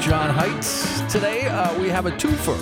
John Heights. Today uh, we have a twofer.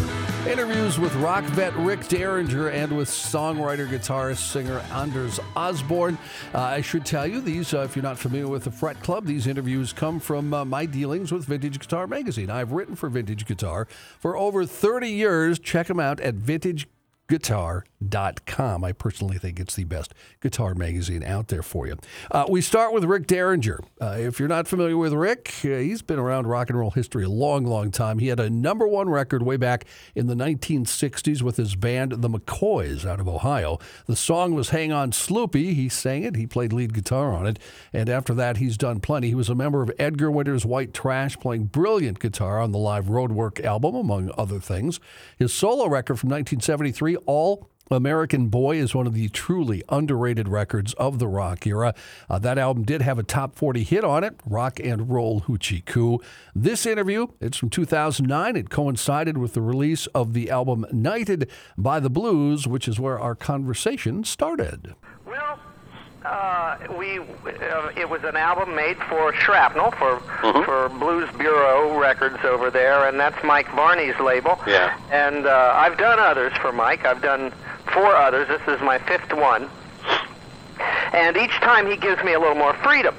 Interviews with rock vet Rick Derringer and with songwriter, guitarist, singer Anders Osborne. Uh, I should tell you, these, uh, if you're not familiar with the Fret Club, these interviews come from uh, my dealings with Vintage Guitar Magazine. I've written for Vintage Guitar for over 30 years. Check them out at Vintage guitar.com. I personally think it's the best guitar magazine out there for you. Uh, we start with Rick Derringer. Uh, if you're not familiar with Rick, uh, he's been around rock and roll history a long, long time. He had a number one record way back in the 1960s with his band, The McCoys, out of Ohio. The song was Hang On Sloopy. He sang it, he played lead guitar on it, and after that, he's done plenty. He was a member of Edgar Winter's White Trash, playing brilliant guitar on the live Roadwork album, among other things. His solo record from 1973, all American Boy is one of the truly underrated records of the rock era. Uh, that album did have a top 40 hit on it, Rock and Roll Hoochie Coo. This interview, it's from 2009. It coincided with the release of the album Knighted by the Blues, which is where our conversation started. Uh, we uh, it was an album made for Shrapnel for Mhm. for Blues Bureau Records over there, and that's Mike Varney's label. Yeah. And uh, I've done others for Mike. I've done four others. This is my fifth one. And each time he gives me a little more freedom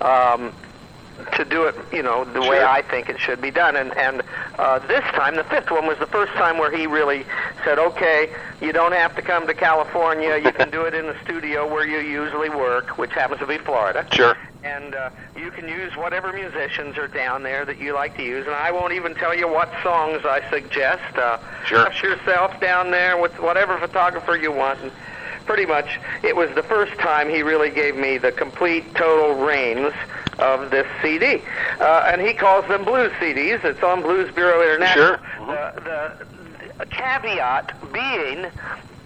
um, to do it, you know, the way I think it should be done. And and uh, this time, the fifth one was the first time where he really said, "Okay, you don't have to come to California. You can do it in the studio where you usually work, which happens to be Florida." Sure. and uh, you can use whatever musicians are down there that you like to use. And I won't even tell you what songs I suggest. Uh, Sure. Yourself down there with whatever photographer you want. And pretty much, it was the first time he really gave me the complete, total reins of this CD. Uh, and he calls them blues CDs. It's on Blues Bureau International. Sure. Mhm. The, the caveat being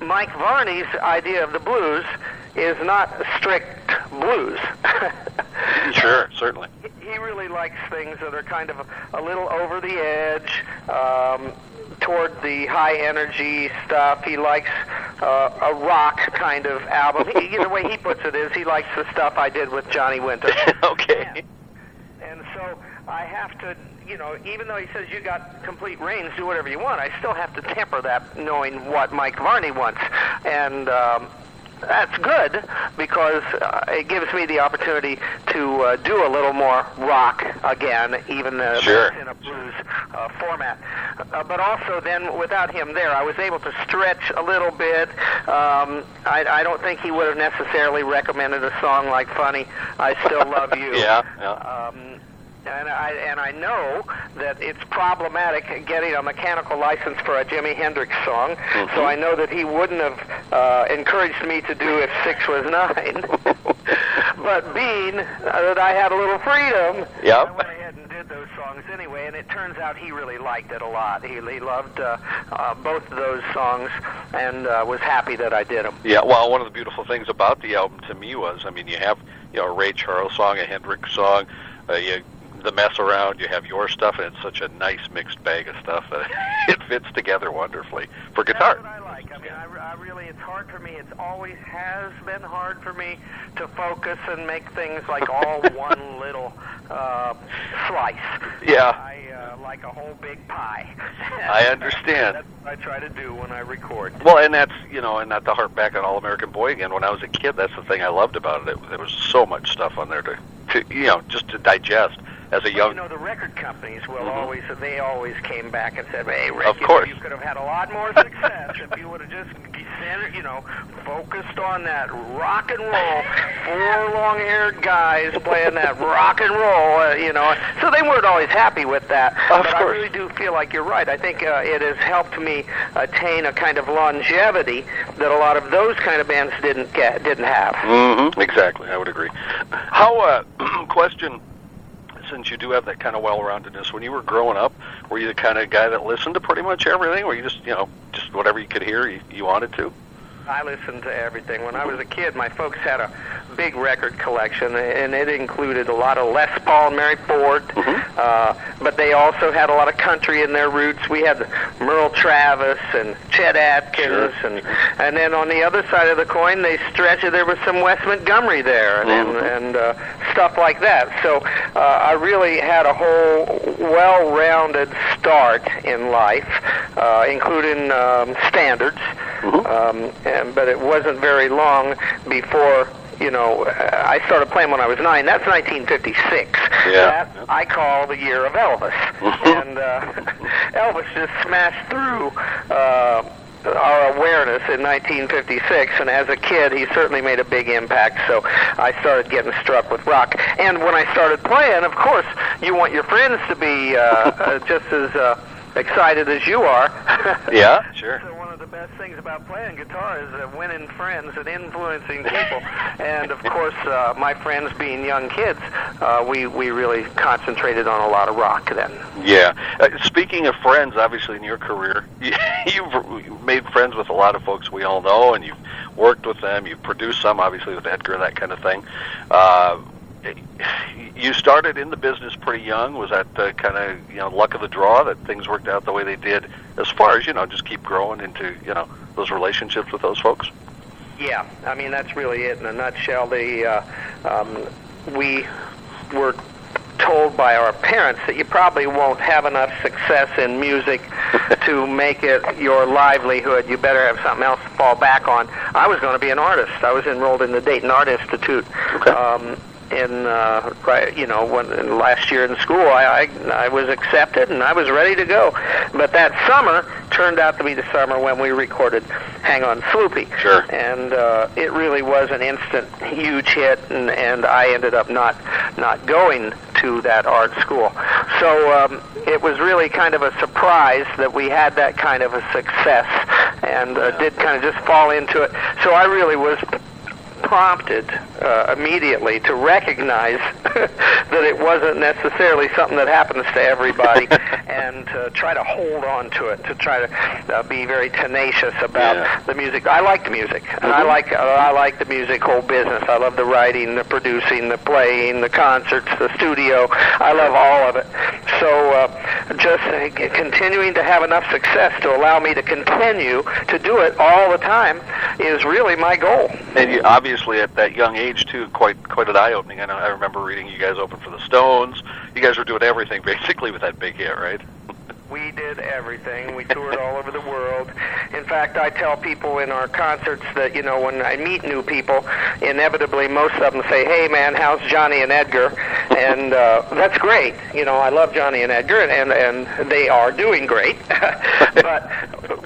Mike Varney's idea of the blues is not strict blues. Sure, certainly. He really likes things that are kind of a, a little over the edge, um, toward the high energy stuff. He likes uh, a rock kind of album. He, the way he puts it is he likes the stuff I did with Johnny Winter. okay. And so I have to, you know, even though he says you got complete reins, do whatever you want, I still have to temper that knowing what Mike Varney wants. And um, that's good because uh, it gives me the opportunity to uh, do a little more rock again, even though Sure. in a blues uh, format. Uh, but also, then without him there, I was able to stretch a little bit. Um, I, I don't think he would have necessarily recommended a song like "Funny." I still love you. Yeah, yeah. Um, and I and I know that it's problematic getting a mechanical license for a Jimi Hendrix song. Mhm. So I know that he wouldn't have uh, encouraged me to do if six was nine. but being uh, that I had a little freedom, Yep. I went ahead and did those songs anyway. And it turns out he really liked it a lot. He, he loved uh, uh, both of those songs and uh, was happy that I did them. Yeah, well, one of the beautiful things about the album to me was, I mean, you have you know a Ray Charles song, a Hendrix song, uh, you the mess around. You have your stuff, and it's such a nice mixed bag of stuff that it fits together wonderfully for guitar. That's what I like. I mean, I, I really, it's hard for me. It's always has been hard for me to focus and make things like all one little uh, slice. Yeah. I uh, like a whole big pie. I understand. That's what I try to do when I record. Well, and that's you know, and not to harp back on All American Boy again. When I was a kid, that's the thing I loved about it. There was so much stuff on there to, to you know, just to digest as a young. you know, the record companies will Mhm. always, they always came back and said, hey, Rick, Of you, know, you could have had a lot more success if you would have just, you know, focused on that rock and roll, four long-haired guys playing that rock and roll, uh, you know. So they weren't always happy with that. Of but I really do feel like you're right. I think uh, it has helped me attain a kind of longevity that a lot of those kind of bands didn't get, didn't have. Mm-hmm. Exactly, I would agree. How? Uh, question. Since you do have that kind of well-roundedness, when you were growing up, were you the kind of guy that listened to pretty much everything, or you just, you know, just whatever you could hear, you, you wanted to? I listened to everything. When I was a kid, my folks had a big record collection, and it included a lot of Les Paul and Mary Ford, Mm-hmm. uh, but they also had a lot of country in their roots. We had Merle Travis and Chet Atkins, Sure. and and then on the other side of the coin, they stretched it. There was some Wes Montgomery there, and Mhm. and, and uh, stuff like that. So uh, I really had a whole well-rounded start in life, uh, including um, standards. Mhm. Um, and, but it wasn't very long before you know I started playing when I was nine. That's 1956. Yeah. That I call the year of Elvis, Mhm. and uh, Elvis just smashed through. Uh, our awareness in 1956, and as a kid, he certainly made a big impact. So I started getting struck with rock. And when I started playing, of course, you want your friends to be uh, uh, just as uh, excited as you are. Yeah, sure. So of the best things about playing guitar is uh, winning friends and influencing people. and of course, uh, my friends being young kids, uh, we we really concentrated on a lot of rock then. Yeah. Uh, speaking of friends, obviously in your career, you, you've made friends with a lot of folks we all know, and you've worked with them. You've produced some, obviously with Edgar, that kind of thing. Uh, you started in the business pretty young. Was that the kind of you know luck of the draw that things worked out the way they did? As far as you know, just keep growing into you know those relationships with those folks. Yeah, I mean that's really it in a nutshell. The uh, um, we were told by our parents that you probably won't have enough success in music to make it your livelihood. You better have something else to fall back on. I was going to be an artist. I was enrolled in the Dayton Art Institute. Okay. Um, in uh, right, you know, when in last year in school, I, I I was accepted and I was ready to go. But that summer turned out to be the summer when we recorded "Hang On, Sloopy." Sure. and uh, it really was an instant huge hit, and, and I ended up not not going to that art school. So um, it was really kind of a surprise that we had that kind of a success, and uh, did kind of just fall into it. So I really was prompted uh, immediately to recognize that it wasn't necessarily something that happens to everybody and to try to hold on to it to try to uh, be very tenacious about Yeah. the music. I like the music. And I like uh, I like the music whole business. I love the writing the producing the playing the concerts the studio. I love all of it. So uh, just continuing to have enough success to allow me to continue to do it all the time is really my goal And you, obviously, at that young age too, quite quite an eye opening. I. I remember reading you guys open for the Stones. You guys were doing everything basically with that big hit, right? We did everything. We toured all over the world. In fact, I tell people in our concerts that, you know, when I meet new people, inevitably most of them say, hey, man, how's Johnny and Edgar? And uh, that's great. You know, I love Johnny and Edgar, and, and they are doing great. but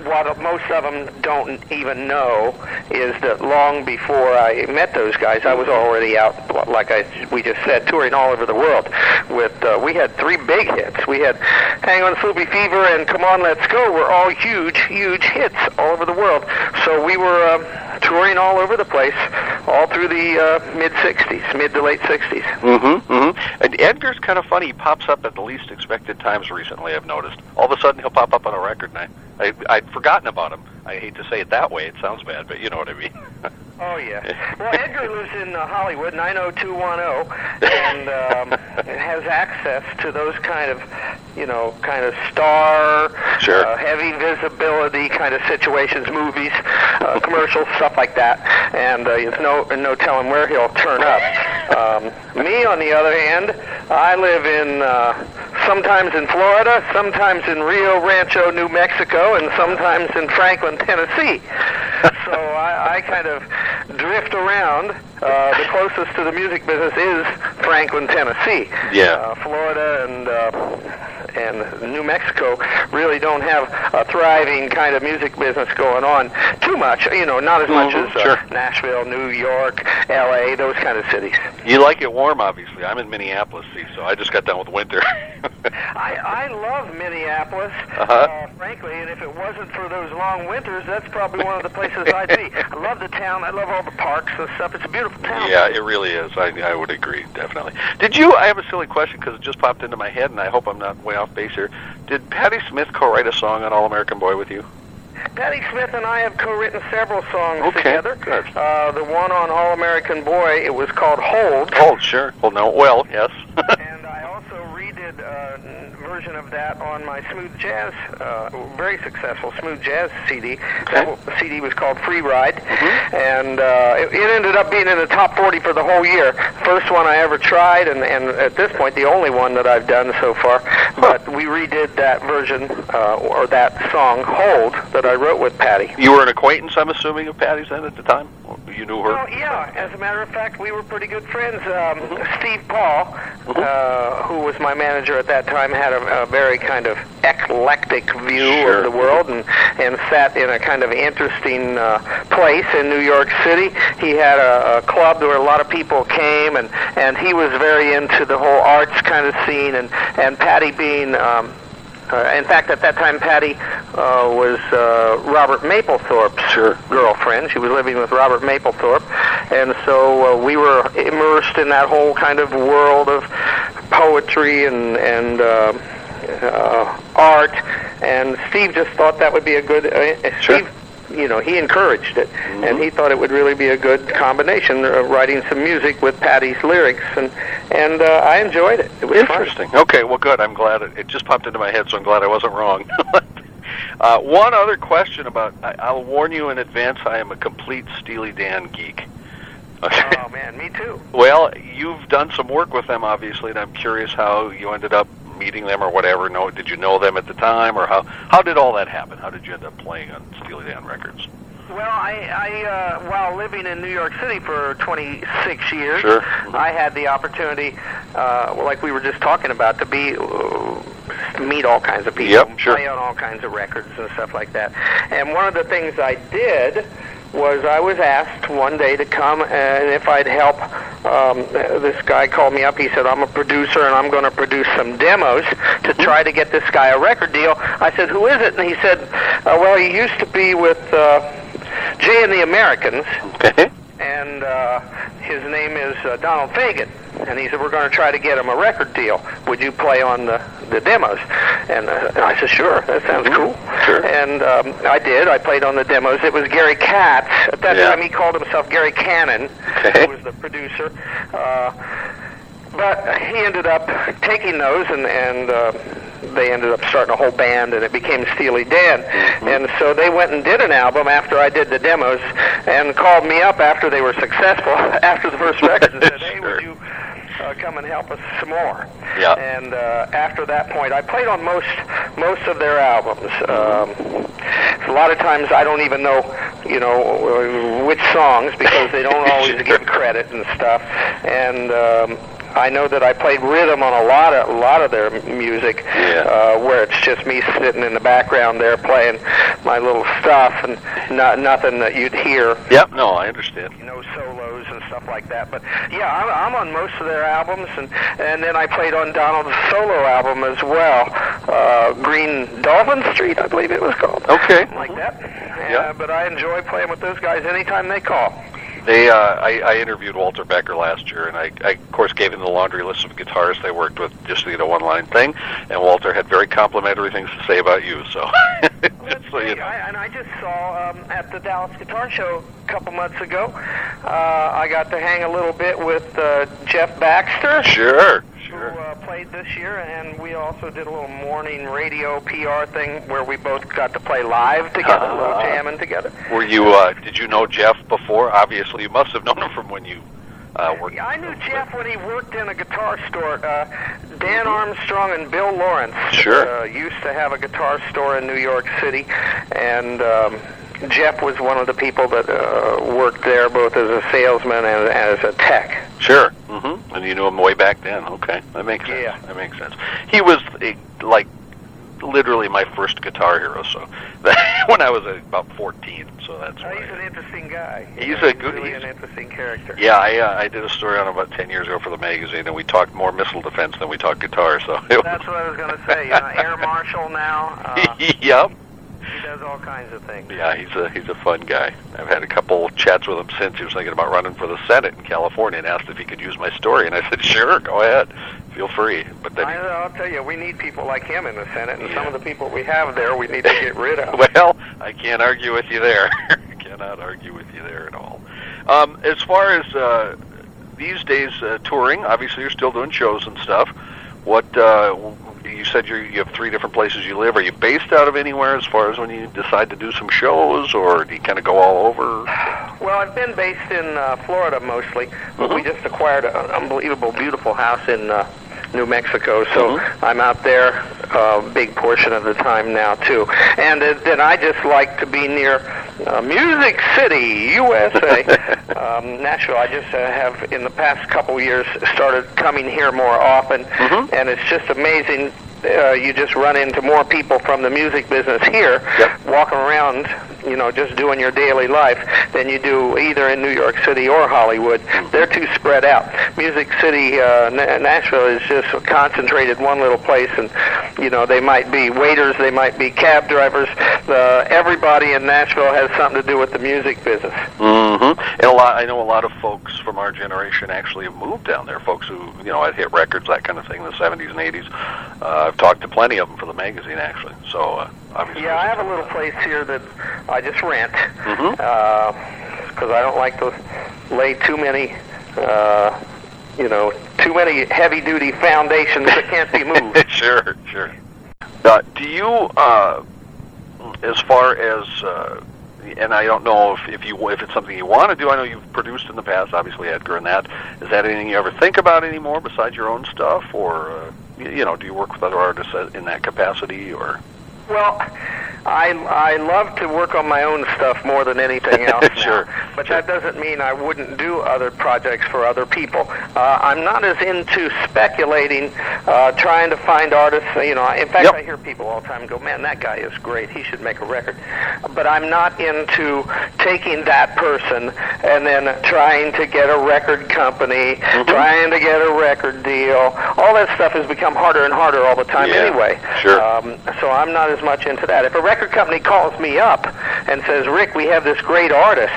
what most of them don't even know is that long before I met those guys, I was already out, like I we just said, touring all over the world. With uh, we had three big hits. We had "Hang On, Sloopy Fever" and "Come On, Let's Go" were all huge, huge hits all over the world. So we were um, touring all over the place, all through the uh, mid '60s, mid to late '60s. Mm-hmm. mm-hmm. And Edgar's kind of funny. He pops up at the least expected times recently. I've noticed. All of a sudden, he'll pop up on a record, and I, I I'd forgotten about him. I hate to say it that way. It sounds bad, but you know what I mean. Oh yeah. Well, Edgar lives in uh, Hollywood, 90210, and um, has access to those kind of, you know, kind of star, Sure. uh, heavy visibility kind of situations, movies, uh, commercials, stuff like that. And uh, there's no no telling where he'll turn up. Um, me, on the other hand, I live in uh, sometimes in Florida, sometimes in Rio Rancho, New Mexico, and sometimes in Franklin, Tennessee. So I, I kind of drift around. Uh, the closest to the music business is Franklin, Tennessee. Yeah. Uh, Florida and uh, and New Mexico really don't have a thriving kind of music business going on too much. You know, not as much Mhm, as uh, sure. Nashville, New York, L.A., those kind of cities. you like it warm, obviously. I'm in Minneapolis, see, so I just got done with winter. I, I love Minneapolis, Uh-huh. uh, frankly, and if it wasn't for those long winters, that's probably one of the places I'd be. I love the town. I love all the parks and stuff. It's a beautiful town. Yeah, it really is. I, I would agree, definitely. Did you? I have a silly question because it just popped into my head, and I hope I'm not way off base here. Did Patti Smith co-write a song on All American Boy with you? Patti Smith and I have co-written several songs Okay, together. good. Uh, the one on All American Boy, it was called Hold. Hold, sure. Well, no. Well, yes. And I also redid a version of that on my Smooth Jazz, uh, very successful Smooth Jazz CD. That CD was called Free Ride, and uh, it, it ended up being in the top 40 for the whole year. First one I ever tried, and, and at this point, the only one that I've done so far. But we redid that version, uh, or that song, Hold, that I wrote with Patti. you were an acquaintance, I'm assuming, of Patti's then at the time. You knew her. Well, yeah. As a matter of fact, we were pretty good friends. Um, Steve Paul, uh, who was my manager at that time, had a, a very kind of eclectic view Sure. of the world, and and sat in a kind of interesting uh, place in New York City. He had a, a club where a lot of people came, and and he was very into the whole arts kind of scene, and and Patti being. Um, uh, in fact, at that time, Patti uh, was uh, Robert Mapplethorpe's Sure. girlfriend. She was living with Robert Mapplethorpe, and so uh, we were immersed in that whole kind of world of poetry and and uh, uh, art. And Steve just thought that would be a good. Uh, Sure. Steve, you know, he encouraged it, and he thought it would really be a good combination, uh, writing some music with Patti's lyrics, and and uh, I enjoyed it. It was fun. Interesting. Okay, well, good. I'm glad it, it just popped into my head, so I'm glad I wasn't wrong. uh, one other question about I, I'll warn you in advance. I am a complete Steely Dan geek. Okay. Oh man, me too. Well, you've done some work with them, obviously, and I'm curious how you ended up meeting them or whatever. No, did you know them at the time, or how how did all that happen? How did you end up playing on Steely Dan records? Well, I, I uh, while living in New York City for 26 years, Sure. I had the opportunity, uh, like we were just talking about, to be uh, meet all kinds of people, Yep, sure. play on all kinds of records and stuff like that. And one of the things I did was I was asked one day to come and if I'd help. Um, this guy called me up. He said, "I'm a producer and I'm going to produce some demos to try to get this guy a record deal." I said, "Who is it?" And he said, uh, "Well, he used to be with." Uh, Jay and the Americans, Okay. And uh, his name is uh, Donald Fagen. And he said, we're going to try to get him a record deal. Would you play on the, the demos? And uh, I said, sure, that sounds cool. Sure. And um, I did. I played on the demos. It was Gary Katz. At that Yeah. time, he called himself Gary Cannon, Okay. who was the producer. Uh, but he ended up taking those, and, and uh, they ended up starting a whole band, and it became Steely Dan. And so they went and did an album after I did the demos, and called me up after they were successful, after the first record, and said, "Hey, Sure. would you uh, come and help us some more?" Yeah. And uh, after that point, I played on most most of their albums. Um, a lot of times, I don't even know, you know, which songs because they don't always Sure. give credit and stuff. And um, I know that I played rhythm on a lot of a lot of their music, Yeah. uh, where it's just me sitting in the background there playing my little stuff and not nothing that you'd hear Yep. No, I understand. you know, solos and stuff like that. But yeah, I'm, I'm on most of their albums, and and then I played on Donald's solo album as well, uh, Green Dolphin Street, I believe it was called. Okay. Something like that. Yeah. Uh, but I enjoy playing with those guys anytime they call. They, uh, I, I interviewed Walter Becker last year, and I, I, of course, gave him the laundry list of guitarists they worked with, just the one-line thing. And Walter had very complimentary things to say about you. So, so you know. I, and I just saw um, at the Dallas Guitar Show a couple months ago. Uh, I got to hang a little bit with uh, Jeff Baxter. Sure, who sure. uh, played this year, and we also did a little morning radio PR thing where we both got to play live together, a little Ah. jamming together. Were you? Uh, did you know Jeff before? Obviously, you must have known him from when you uh, worked. I knew Jeff when he worked in a guitar store. Uh, Dan Armstrong and Bill Lawrence Sure. uh, used to have a guitar store in New York City, and um, Jeff was one of the people that uh, worked there both as a salesman and as a tech. Sure. hmm And you knew him way back then. Okay, that makes sense. Yeah. That makes sense. He was eh, like literally my first guitar hero. So that, when I was about 14. So that's why. he's an interesting guy. He's a good- really he's- an interesting character. Yeah, I uh, I did a story on him about 10 years ago for the magazine, and we talked more missile defense than we talked guitar. So That's was, what I was going to say. You know, Air Marshal now. Uh, yep. He does all kinds of things. Yeah, he's a he's a fun guy. I've had a couple chats with him since. He was thinking about running for the Senate in California, and asked if he could use my story, and I said, sure, go ahead, feel free. But then, I, I'll tell you, we need people like him in the Senate, and Yeah. some of the people we have there, we need to get rid of. well, I can't argue with you there. Cannot argue with you there at all. Um, as far as uh, these days uh, touring, obviously you're still doing shows and stuff. What uh, said you you have three different places you live. Are you based out of anywhere as far as when you decide to do some shows, or do you kind of go all over? Well, I've been based in uh, Florida mostly, but we just acquired an unbelievable, beautiful house in uh, New Mexico, so Mhm. I'm out there a big portion of the time now too. And uh, then I just like to be near uh, Music City, USA, um, Nashville. I just uh, have in the past couple years started coming here more often, Mhm. and it's just amazing. Uh, you just run into more people from the music business here, Yep. walking around, you know, just doing your daily life, than you do either in New York City or Hollywood. They're too spread out. Music City, uh, Na- Nashville is just concentrated one little place, and you know, they might be waiters, they might be cab drivers. Uh, everybody in Nashville has something to do with the music business. Mm-hmm. And a lot, I know a lot of folks from our generation actually have moved down there. Folks who, you know, had hit records, that kind of thing, in the 70s and 80s. Uh, I've talked to plenty of them for the magazine, actually. So, uh, obviously. Yeah, I have a little place here that I just rent because I don't like to lay too many, uh, you know, too many heavy-duty foundations that can't be moved. sure, sure. Uh, do you, uh, as far as, uh, and I don't know if, if you if it's something you want to do. I know you've produced in the past, obviously Edgar and that. Is that anything you ever think about anymore besides your own stuff, or uh, you know, do you work with other artists in that capacity, or? Well, I I love to work on my own stuff more than anything else. now. Sure, but sure. that doesn't mean I wouldn't do other projects for other people. Uh, I'm not as into speculating, uh, trying to find artists. You know, in fact, Yep. I hear people all the time go, "Man, that guy is great. He should make a record." But I'm not into taking that person and then trying to get a record company, Mm-hmm. trying to get a record deal. All that stuff has become harder and harder all the time Yeah, anyway. sure. Um, so I'm not as much into that. If a record company calls me up and says, "Rick, we have this great artist,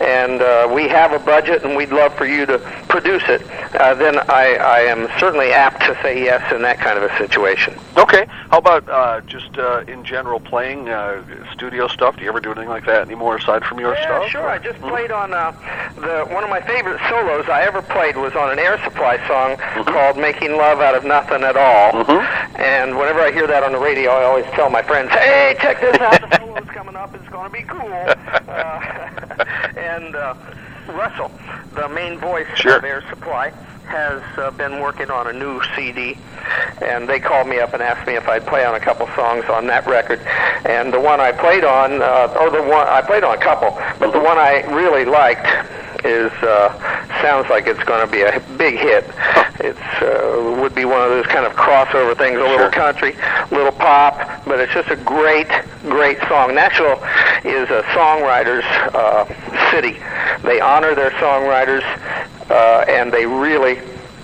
and uh, we have a budget, and we'd love for you to produce it," uh, then I, I am certainly apt to say yes in that kind of a situation. Okay. How about uh, just uh, in general playing uh, studio stuff? Do you ever do anything like that anymore aside from your Yeah, stuff? sure. or- I just Mhm. played on uh, the one of my favorite solos I ever played was on an Air Supply song called "Making Love Out of Nothing at All." Mhm. And whenever I hear that on the radio, I always tell my friends, "Hey, check this out! The solo's coming up. It's going to be cool." Uh, and uh, Russell, the main voice Sure. of Air Supply, has uh, been working on a new CD, and they called me up and asked me if I'd play on a couple songs on that record. And the one I played on, uh, or the one I played on a couple, but the one I really liked is uh, sounds like it's going to be a big hit. It's uh, would be one of those kind of crossover things, a little country, little pop, but it's just a great, great song. Nashville is a songwriters' uh, city. They honor their songwriters, uh, and they really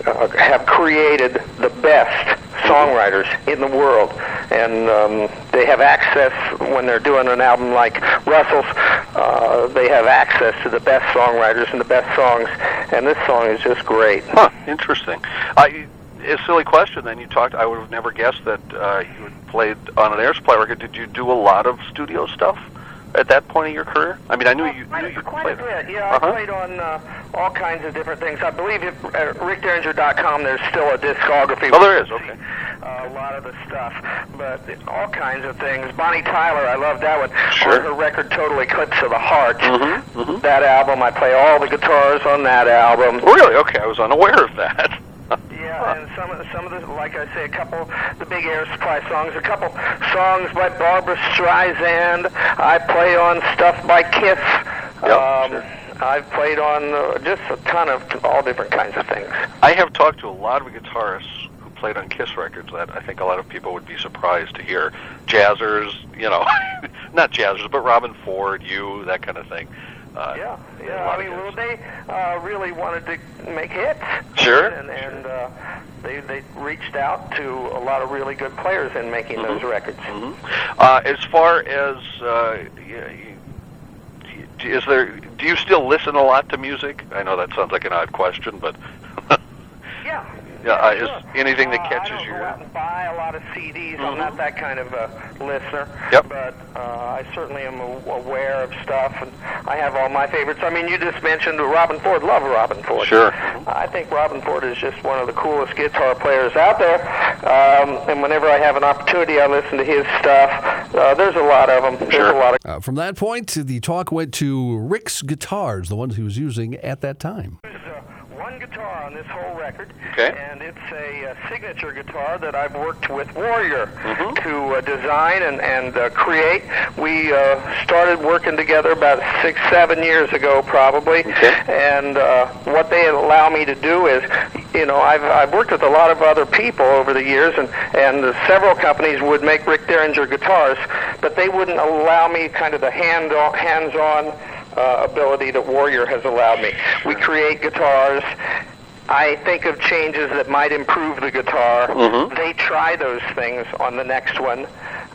uh, have created the best songwriters in the world. And um, they have access when they're doing an album like Russell's. Uh, they have access to the best songwriters and the best songs, and this song is just great. Huh, interesting. I, a silly question. Then you talked. I would have never guessed that uh, you played on an Air Supply record. Did you do a lot of studio stuff at that point in your career? I mean, I knew you quite, knew you quite played. a bit. Yeah, Uh-huh. I played on uh, all kinds of different things. I believe if, at rickderringer.com there's still a discography. Oh, there is. Okay. Uh, a lot of the stuff, but all kinds of things. Bonnie Tyler, I love that one. Sure. On her record, Total Eclipse of the Heart. Mhm, mhm. That album, I play all the guitars on that album. Really? Okay, I was unaware of that. Yeah, and some of the, some of the, like I say, a couple the big Air Supply songs, a couple songs by Barbra Streisand. I play on stuff by Kiss. Um, sure. I've played on uh, just a ton of all different kinds of things. I have talked to a lot of guitarists who played on Kiss records that I think a lot of people would be surprised to hear. Jazzers, you know, not jazzers, but Robben Ford, you, that kind of thing. Uh, Yeah, yeah. I mean, well, they uh, really wanted to make hits. Sure, And, and uh, they they reached out to a lot of really good players in making Mm-hmm. those records. Mhm. Uh, as far as uh, is there, do you still listen a lot to music? I know that sounds like an odd question, but Yeah, Yeah, uh, is anything that Uh, catches I don't your go out and buy a lot of CDs. I'm not that kind of a listener. Yep. But uh, I certainly am aware of stuff, and I have all my favorites. I mean, you just mentioned Robben Ford. Love Robben Ford. Sure. I think Robben Ford is just one of the coolest guitar players out there. Um, and whenever I have an opportunity, I listen to his stuff. Uh, there's a lot of them. There's Sure. a lot of Uh, from that point, the talk went to Rick's guitars, the ones he was using at that time. There's uh, one guitar on this whole record, Okay. and it's a, uh signature guitar that I've worked with Warrior Mm-hmm. to uh, design and, and uh, create. We uh, started working together about six, seven years ago, probably. Okay. And uh, what they allow me to do is, you know, I've, I've worked with a lot of other people over the years, and, and uh, several companies would make Rick Derringer guitars, but they wouldn't allow me kind of the hand on, hands-on uh, ability that Warrior has allowed me. We create guitars. I think of changes that might improve the guitar. Mhm. They try those things on the next one.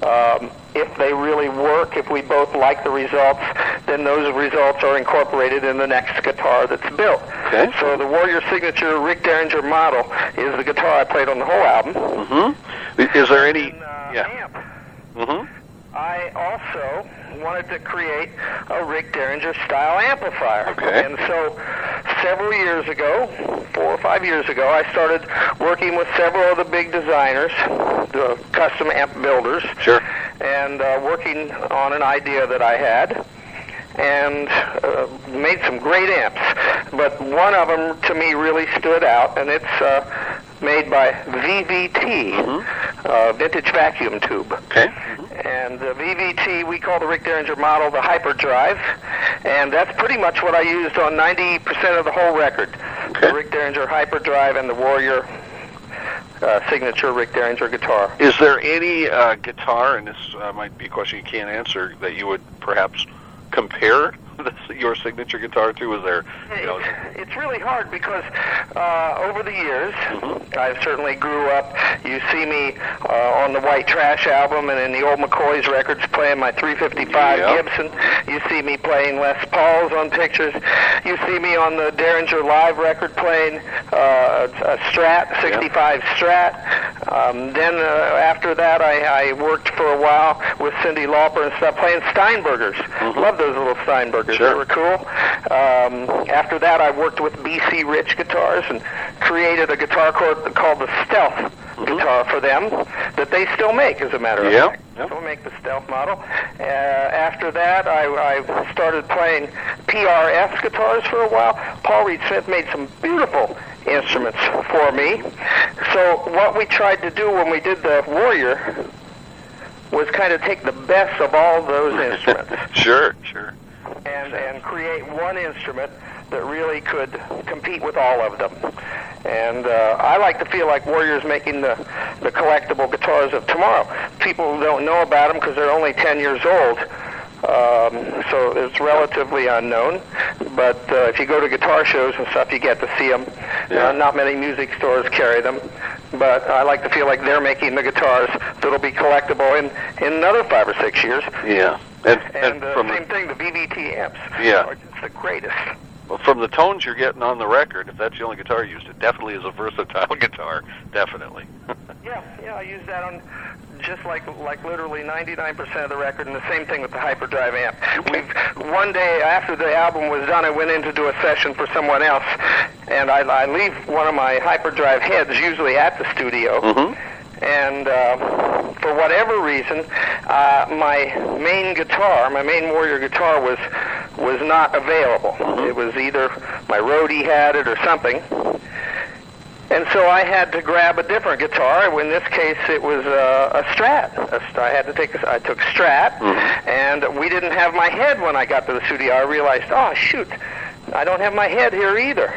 Um, if they really work, if we both like the results, then those results are incorporated in the next guitar that's built. Okay. So the Warrior Signature Rick Derringer model is the guitar I played on the whole album. Mm-hmm. Is there any? And, uh, Yeah. amp. Mm-hmm. I also wanted to create a Rick Derringer style amplifier. Okay. And so several years ago, four or five years ago, I started working with several of the big designers, the custom amp builders, Sure. and uh, working on an idea that I had. And uh, made some great amps, but one of them to me really stood out, and it's uh, made by VVT, uh, vintage vacuum tube. Okay. And the VVT, we call the Rick Derringer model the Hyperdrive, and that's pretty much what I used on 90% of the whole record. Okay. The Rick Derringer Hyperdrive and the Warrior uh, signature Rick Derringer guitar. Is there any uh, guitar, and this uh, might be a question you can't answer, that you would perhaps compare your signature guitar too? Is there, you know, It's really hard because uh, over the years, Mm-hmm. I certainly grew up. You see me uh, on the White Trash album and in the old McCoy's records playing my 355 Yeah. Gibson. You see me playing Les Pauls on pictures. You see me on the Derringer Live record playing uh, a Strat, 65 Strat. Um, then uh, after that, I, I worked for a while with Cyndi Lauper and stuff playing Steinbergers. Love those little Steinbergers. Sure. They were cool. Um, after that, I worked with BC Rich Guitars and created a guitar called, called the Stealth guitar for them that they still make, as a matter of Yeah, fact. yeah. Still make the Stealth model. Uh, after that, I, I started playing PRS guitars for a while. Paul Reed Smith made some beautiful instruments for me. So what we tried to do when we did the Warrior was kind of take the best of all those instruments sure, sure. And and create one instrument that really could compete with all of them. And uh, I like to feel like Warrior's making the the collectible guitars of tomorrow. People don't know about them because they're only 10 years old. Um, so it's relatively unknown, but uh, if you go to guitar shows and stuff, you get to see them. Yeah. Uh, not many music stores carry them, but I like to feel like they're making the guitars that'll be collectible in, in another five or six years. Yeah. And, and, And uh, from same the, thing, the VVT amps. Yeah. are just the greatest. well, from the tones you're getting on the record, if that's the only guitar you used, it definitely is a versatile guitar. Definitely. Yeah, yeah, I use that on just like like literally 99% of the record, and the same thing with the Hyperdrive amp. We've one day after the album was done, I went in to do a session for someone else, and I, I leave one of my Hyperdrive heads usually at the studio. mm-hmm. And uh, for whatever reason, uh, my main guitar, my main Warrior guitar, was was not available. It was either my roadie had it or something. And so I had to grab a different guitar. In this case, it was uh, a Strat. A I had to take. A, I took Strat, and we didn't have my head when I got to the studio. I realized, oh shoot, I don't have my head here either.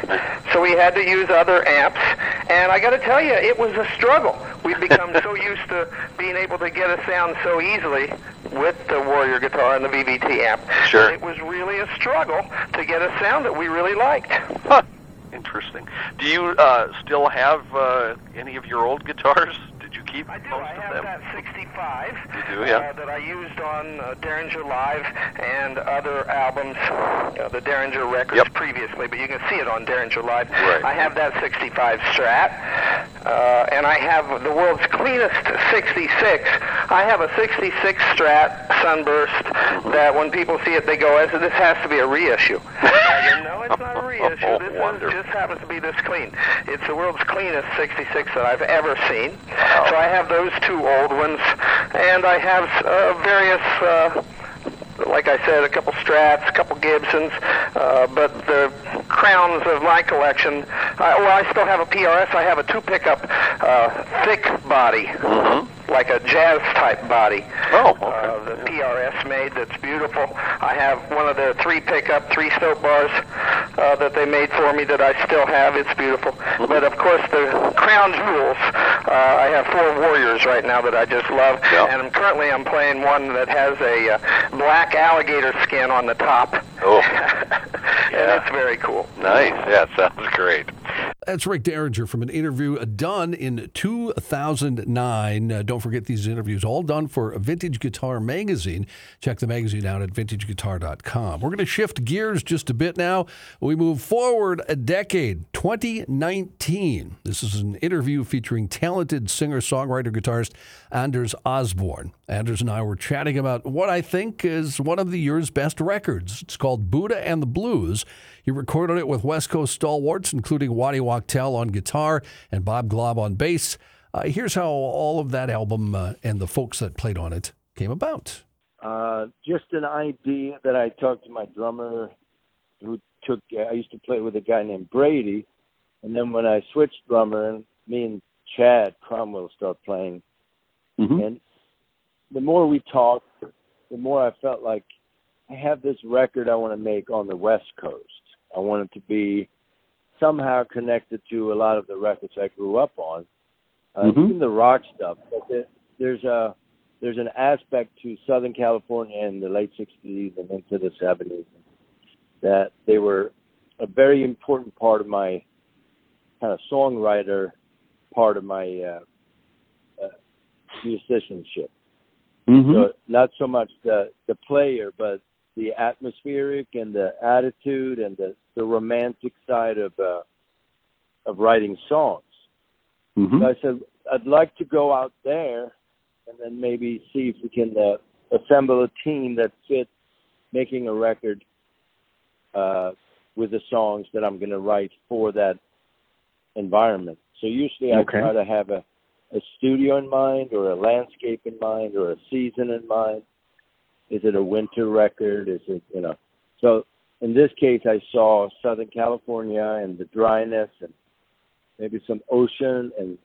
So we had to use other amps, and I got to tell you, it was a struggle. We've become so used to being able to get a sound so easily with the Warrior guitar and the VVT amp. Sure. It was really a struggle to get a sound that we really liked. Huh. Interesting. Do you uh, still have uh, any of your old guitars? Keep I do. most I of have them? that 65. You do, yeah. Uh, that I used on uh, Derringer Live and other albums, uh, the Derringer records Yep. previously, but you can see it on Derringer Live. Right. I have that 65 Strat. uh, and I have the world's cleanest 66. I have a 66 Strat Sunburst that when people see it, they go, this has to be a reissue." No, it's not a reissue. This is, just happens to be this clean. It's the world's cleanest 66 that I've ever seen. So I have those two old ones, and I have uh, various. Uh, like I said, a couple Strats, a couple Gibsons, uh, but the crowns of my collection. Uh, well, I still have a PRS. I have a two pickup uh, thick body. Mm-hmm like a jazz type body. Oh, okay. Uh, the PRS made that's beautiful. I have one of the three pickup, three stope bars uh, that they made for me that I still have. It's beautiful. But of course, the crown jewels. Uh, I have four Warriors right now that I just love, Yeah. and I'm currently I'm playing one that has a uh, black alligator skin on the top. Oh. and Yeah. it's very cool. Nice. Yeah, sounds great. That's Rick Derringer from an interview done in 2009. Uh, don't forget these interviews, all done for Vintage Guitar Magazine. Check the magazine out at vintageguitar.com. We're going to shift gears just a bit now. We move forward a decade, 2019. This is an interview featuring talented singer songwriter guitarist Anders Osborne. Anders and I were chatting about what I think is one of the year's best records. It's called Buddha and the Blues. He recorded it with West Coast stalwarts, including Waddy Wachtel on guitar and Bob Glaub on bass. Uh, here's how all of that album uh, and the folks that played on it came about. Uh, just an idea that I talked to my drummer, who took. I used to play with a guy named Brady, and then when I switched drummer, and me and Chad Cromwell started playing, and the more we talked, the more I felt like I have this record I want to make on the West Coast. I want it to be somehow connected to a lot of the records I grew up on, uh, Mhm. even the rock stuff. But there, there's a there's an aspect to Southern California in the late '60s and into the '70s that they were a very important part of my kind of songwriter part of my uh, musicianship. Mm-hmm. So not so much the the player, but the atmospheric and the attitude and the the romantic side of uh, of writing songs. mm-hmm. So I said I'd like to go out there and then maybe see if we can uh, assemble a team that fits making a record uh, with the songs that I'm going to write for that environment. So usually I Okay. try to have a, a studio in mind or a landscape in mind or a season in mind. Is it a winter record? Is it, you know, so in this case I saw Southern California and the dryness and maybe some ocean and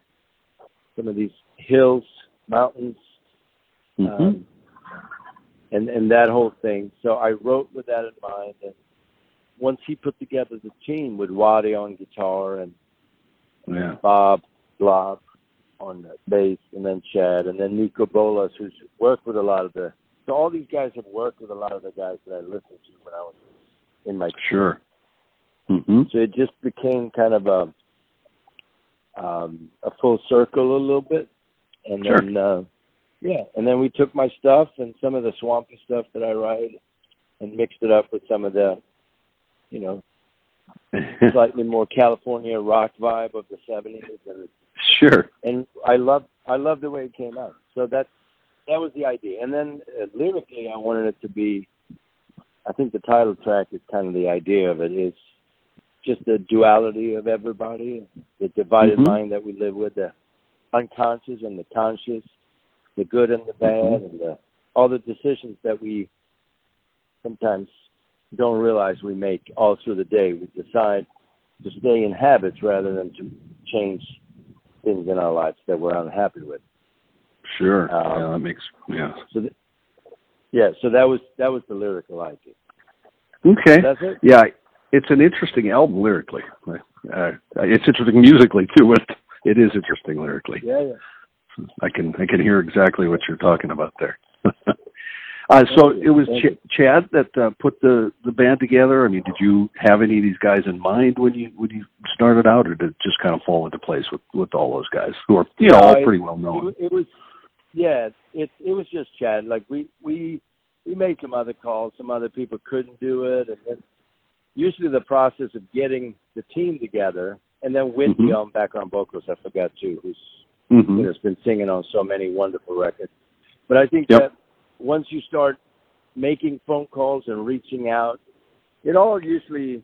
some of these hills, mountains, Mm-hmm. um, and and that whole thing. So I wrote with that in mind. And once he put together the team with Waddy on guitar and yeah. Bob Glaub on bass, and then Chad, and then Niko Bolas, who's worked with a lot of the. So all these guys have worked with a lot of the guys that I listened to when I was in my Sure. Mm-hmm. so it just became kind of a um, a full circle a little bit, and Sure. then uh, yeah, and then we took my stuff and some of the swampy stuff that I write and mixed it up with some of the, you know, slightly more California rock vibe of the '70s, and sure. and I love I love the way it came out. So that that was the idea, and then uh, lyrically, I wanted it to be. I think the title track is kind of the idea of it is just the duality of everybody, the divided Mhm. mind that we live with, the unconscious and the conscious, the good and the bad, and the, all the decisions that we sometimes don't realize we make all through the day. We decide to stay in habits rather than to change things in our lives that we're unhappy with. Sure. Um, yeah, that makes yeah. So, th- yeah, so that was that was the lyrical idea. Okay. That's it. Yeah, it's an interesting album lyrically. Uh, it's interesting musically too. It it is interesting lyrically. Yeah, yeah. I can I can hear exactly what you're talking about there. uh, so it was Ch- Chad that uh, put the the band together. I mean, did you have any of these guys in mind when you when you started out, or did it just kind of fall into place with with all those guys who are you know all it- pretty well known? It, it was, yeah, it it was just Chad. Like we we we made some other calls. Some other people couldn't do it, and then usually the process of getting the team together and then Whitney Mhm. on background vocals. I forgot too, who's hmm you know, has been singing on so many wonderful records. But I think Yep. that once you start making phone calls and reaching out, it all usually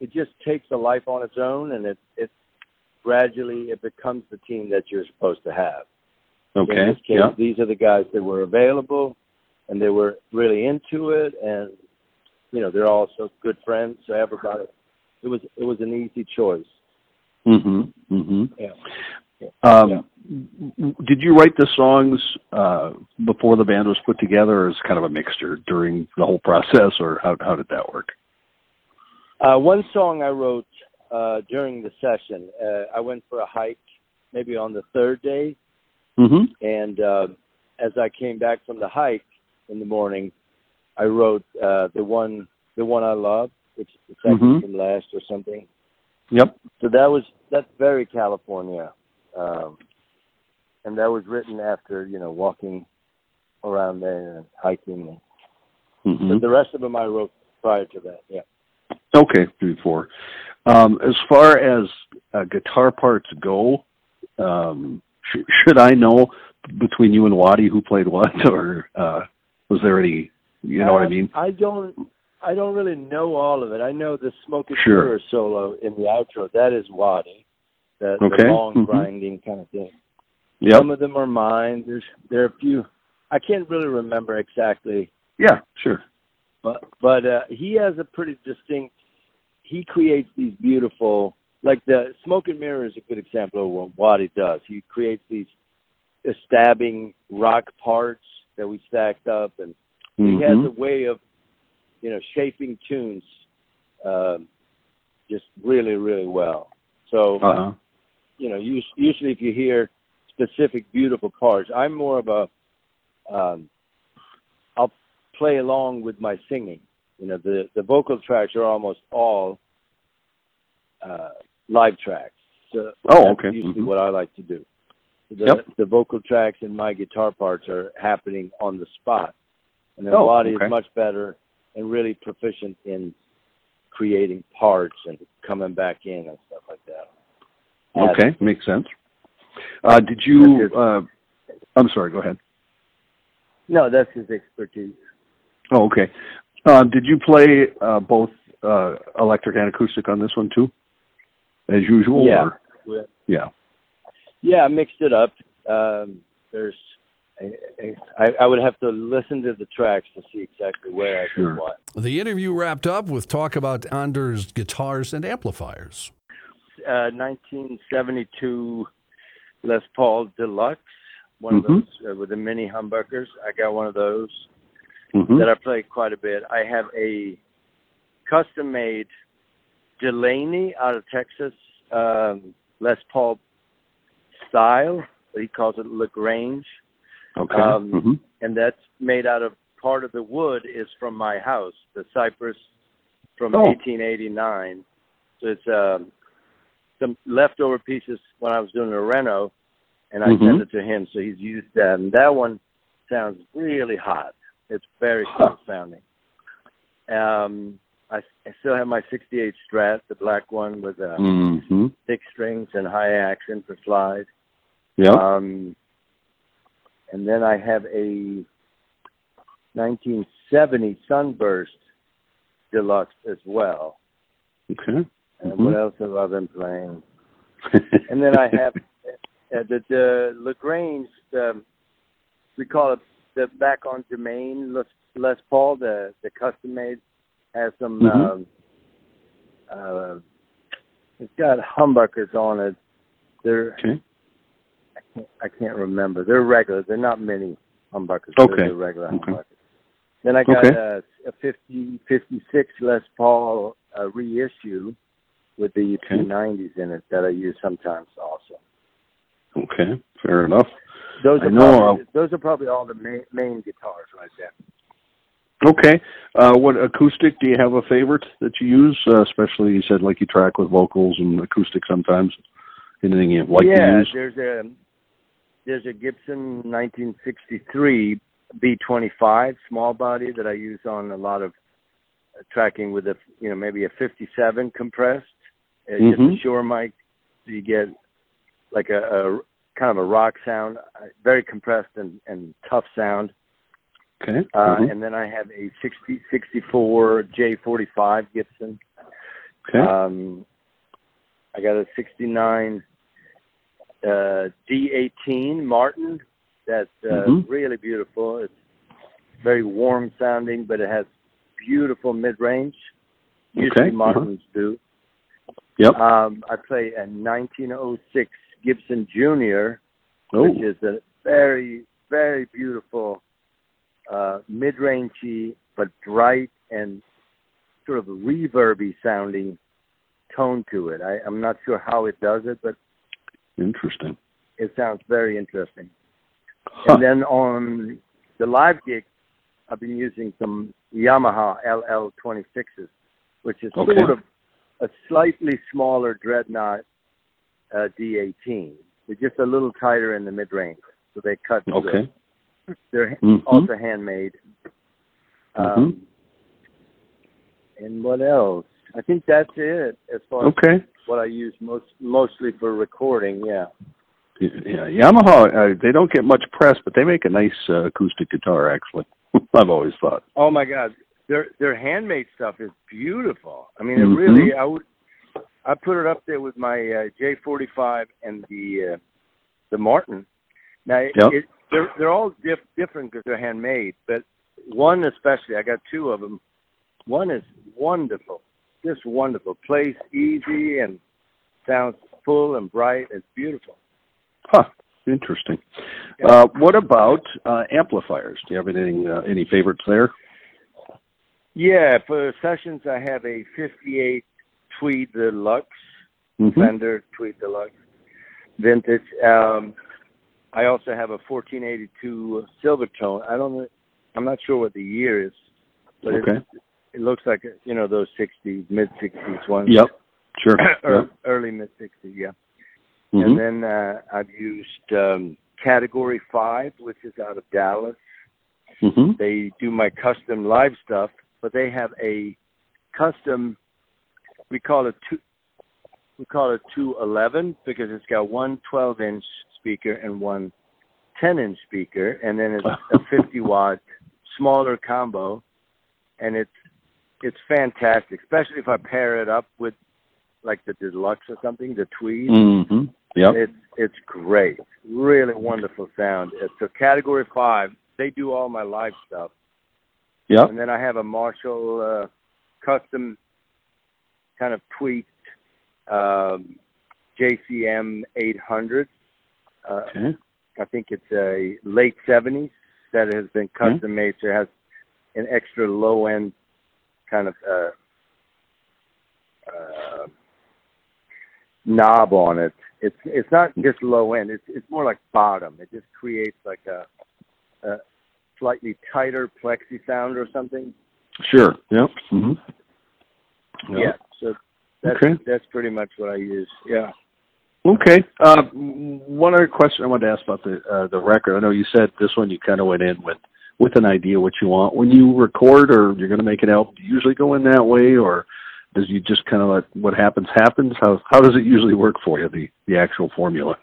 it just takes a life on its own, and it it gradually it becomes the team that you're supposed to have. Okay. case, Yeah. these are the guys that were available, and they were really into it, and you know they're also good friends. So everybody, it was it was an easy choice. hmm hmm Yeah. Um, Did you write the songs uh, before the band was put together, or is kind of a mixture during the whole process, or how how did that work? Uh, one song I wrote uh, during the session. Uh, I went for a hike, maybe on the third day, hmm and uh, as I came back from the hike in the morning, I wrote uh, the one the one I love, which is the second Mhm. from last or something. Yep. So that was that's very California, um, and that was written after you know walking around there and hiking. hmm But the rest of them I wrote prior to that. Yeah. Okay, three, four. Um, as far as uh, guitar parts go, um, sh- should I know between you and Waddy who played what, or uh, was there any? You know what I Uh, mean? I don't. I don't really know all of it. I know the Smoke and Sure. Solo in the outro. That is Waddy. The, Okay. the long Mhm. grinding kind of thing. Yep. Some of them are mine. There's there are a few. I can't really remember exactly, Yeah. Sure. but but uh, he has a pretty distinct. He creates these beautiful, like the Smoke and Mirror is a good example of what he does. He creates these stabbing rock parts that we stacked up, and he has a way of, you know, shaping tunes, um, just really, really well. So Uh-huh. you know, us- usually if you hear specific beautiful parts, I'm more of a, um, I'll play along with my singing. You know, the the vocal tracks are almost all uh, live tracks. So Oh, that's okay. Usually, Mhm. what I like to do. The Yep. the vocal tracks and my guitar parts are happening on the spot, and then Oh, Waddy okay. is much better and really proficient in creating parts and coming back in and stuff like that. Okay, makes sense. Uh, did you? Uh, I'm sorry. Go ahead. No, that's his expertise. Oh, okay. Uh, did you play uh, both uh, electric and acoustic on this one too, as usual? Yeah. or- Yeah. Yeah. Yeah, I mixed it up. Um, there's, I, I, I would have to listen to the tracks to see exactly where I Sure. did what. The interview wrapped up with talk about Anders guitars and amplifiers. Uh, 1972 Les Paul Deluxe, one Mhm. of those uh, with the mini humbuckers. I got one of those Mhm. that I play quite a bit. I have a custom-made Delaney out of Texas um, Les Paul style. He calls it Lagrange. Okay. Um, Mhm. and that's made out of part of the wood is from my house, the cypress from Oh. 1889. So it's um, some leftover pieces when I was doing a reno, and I Mhm. sent it to him, so he's used that. And that one sounds really hot. It's very cool sounding. Um, I, I still have my 68 Strat, the black one with uh, Mhm. thick strings and high action for slide. Yeah. Um, and then I have a 1970 Sunburst Deluxe as well. okay. And Mhm. what else have I been playing? And then I have uh, the, the Lagrange, the, we call it the back on domain Les, Les Paul, the, the custom made, has some, Mhm. um, uh, it's got humbuckers on it. They're, okay. I can't, I can't remember. They're regular. They're not mini humbuckers. They're Okay. the regular Okay. humbuckers. Then I got Okay. a, a 50, 56 Les Paul uh, reissue with the Okay. P90s in it that I use sometimes also. Okay. Fair enough. Those are probably, those are probably all the main, main guitars right there. Okay. Uh, what acoustic do you have a favorite that you use? Uh, especially you said like you track with vocals and acoustic sometimes. Anything you like yeah, to use? Yeah, there's a there's a Gibson 1963 B25 small body that I use on a lot of uh, tracking with a you know maybe a 57 compressed uh, just a Mhm. Shure mic, so you get like a, a kind of a rock sound, uh, very compressed and, and tough sound. Okay. Uh, Mhm. And then I have a 60, 64 J45 Gibson. okay. Um, I got a 69 uh, D18 Martin that's uh, Mhm. really beautiful. It's very warm sounding, but it has beautiful mid range. Usually Okay, Martins do. Yep. Um, I play a 1906 Gibson Junior, oh. which is a very, very beautiful uh, mid rangey but bright and sort of reverby sounding tone to it. I, I'm not sure how it does it, but Interesting. it sounds very interesting. Huh. And then on the live gig, I've been using some Yamaha LL26s, which is Okay. sort of a slightly smaller Dreadnought uh, D18. They're just a little tighter in the mid range, so they cut. Okay. the- They're Mhm. also handmade. Um, And what else? I think that's it as far as Okay. what I use most mostly for recording. Yeah. Yeah, Yamaha. Uh, they don't get much press, but they make a nice uh, acoustic guitar. Actually, I've always thought. Oh my God, their their handmade stuff is beautiful. I mean, it really. I would. I put it up there with my uh, J45 and the uh, the Martin. Now it, Yep. it, they're they're all diff- different because they're handmade, but one especially. I got two of them. One is wonderful, just wonderful. Plays easy and sounds full and bright. It's beautiful. Huh. Interesting. Uh, what about uh, amplifiers? Do you have anything, uh, any favorites there? Yeah, for sessions I have a 58 Tweed Deluxe. Mhm. Fender Tweed Deluxe vintage. Um, I also have a 1482 Silvertone. I don't know. I'm not sure what the year is, but Okay. it, it looks like you know those 60s, mid 60s ones. Yep. Sure. Ear- Yep. Early mid 60s, yeah. Mhm. And then uh, I've used um, Category Five, which is out of Dallas. Mhm. They do my custom live stuff, but they have a custom. We call it two. We call it two eleven because it's got one 12 inch speaker and one 10 inch speaker, and then it's a 50 watt smaller combo, and it's it's fantastic, especially if I pair it up with like the deluxe or something, the tweed. Mhm. Yep. It's it's great, really wonderful sound. It's a Category Five. They do all my live stuff, Yep. and then I have a Marshall uh, custom kind of tweaked um, JCM 800. Uh, Okay. I think it's a late 70s that has been custom made, so it has an extra low end kind of uh, uh, knob on it. It's it's not just low end. It's it's more like bottom. It just creates like a, a slightly tighter plexi sound or something. Sure. Yep. Mhm. Yeah. So that's Okay. that's pretty much what I use. Yeah. Okay. Uh, one other question I wanted to ask about the uh, the record. I know you said this one you kind of went in with with an idea what you want. When you record or you're going to make an album, do you usually go in that way, or does you just kind of let what happens happens? How how does it usually work for you? The the actual formula.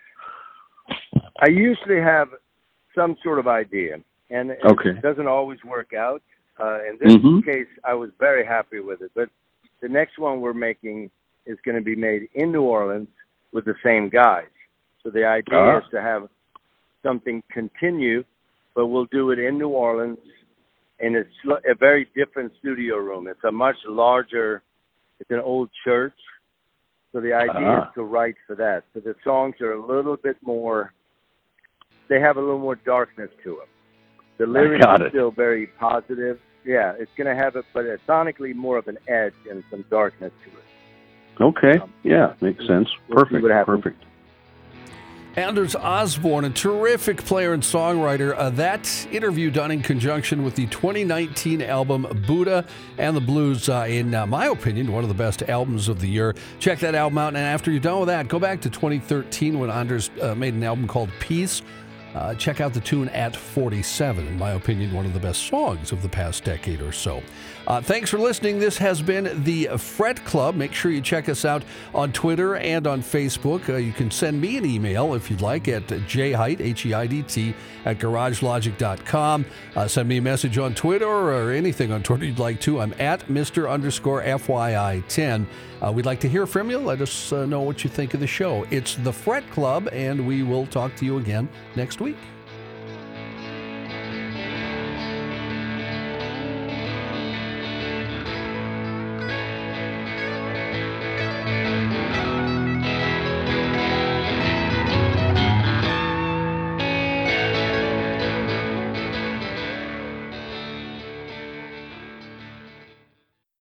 I usually have some sort of idea, and it doesn't always work out. Uh, in this Mhm. case, I was very happy with it. But the next one we're making is going to be made in New Orleans with the same guys. So the idea Ah. is to have something continue, but we'll do it in New Orleans in a, a very different studio room. It's a much larger. It's an old church. So the idea Ah. is to write for that. So the songs are a little bit more. They have a little more darkness to them. The lyrics got are still very positive. Yeah, it's going to have it, but it's sonically more of an edge and some darkness to it. Okay. Yeah, makes sense. We'll Perfect. what. Perfect. Anders Osborne, a terrific player and songwriter. Uh, that interview done in conjunction with the 2019 album Buddha and the Blues, uh, in uh, my opinion, one of the best albums of the year. Check that album out. And after you're done with that, go back to 2013 when Anders uh, made an album called Peace. Uh, check out the tune at 47. In my opinion, one of the best songs of the past decade or so. Uh, thanks for listening. This has been the Fret Club. Make sure you check us out on Twitter and on Facebook. Uh, you can send me an email if you'd like at jheidt, H-E-I-D-T, at garagelogic.com. Uh, send me a message on Twitter or anything on Twitter you'd like to. I'm at Mr. underscore FYI10. Uh, we'd like to hear from you. Let us uh, know what you think of the show. It's the Fret Club, and we will talk to you again next week.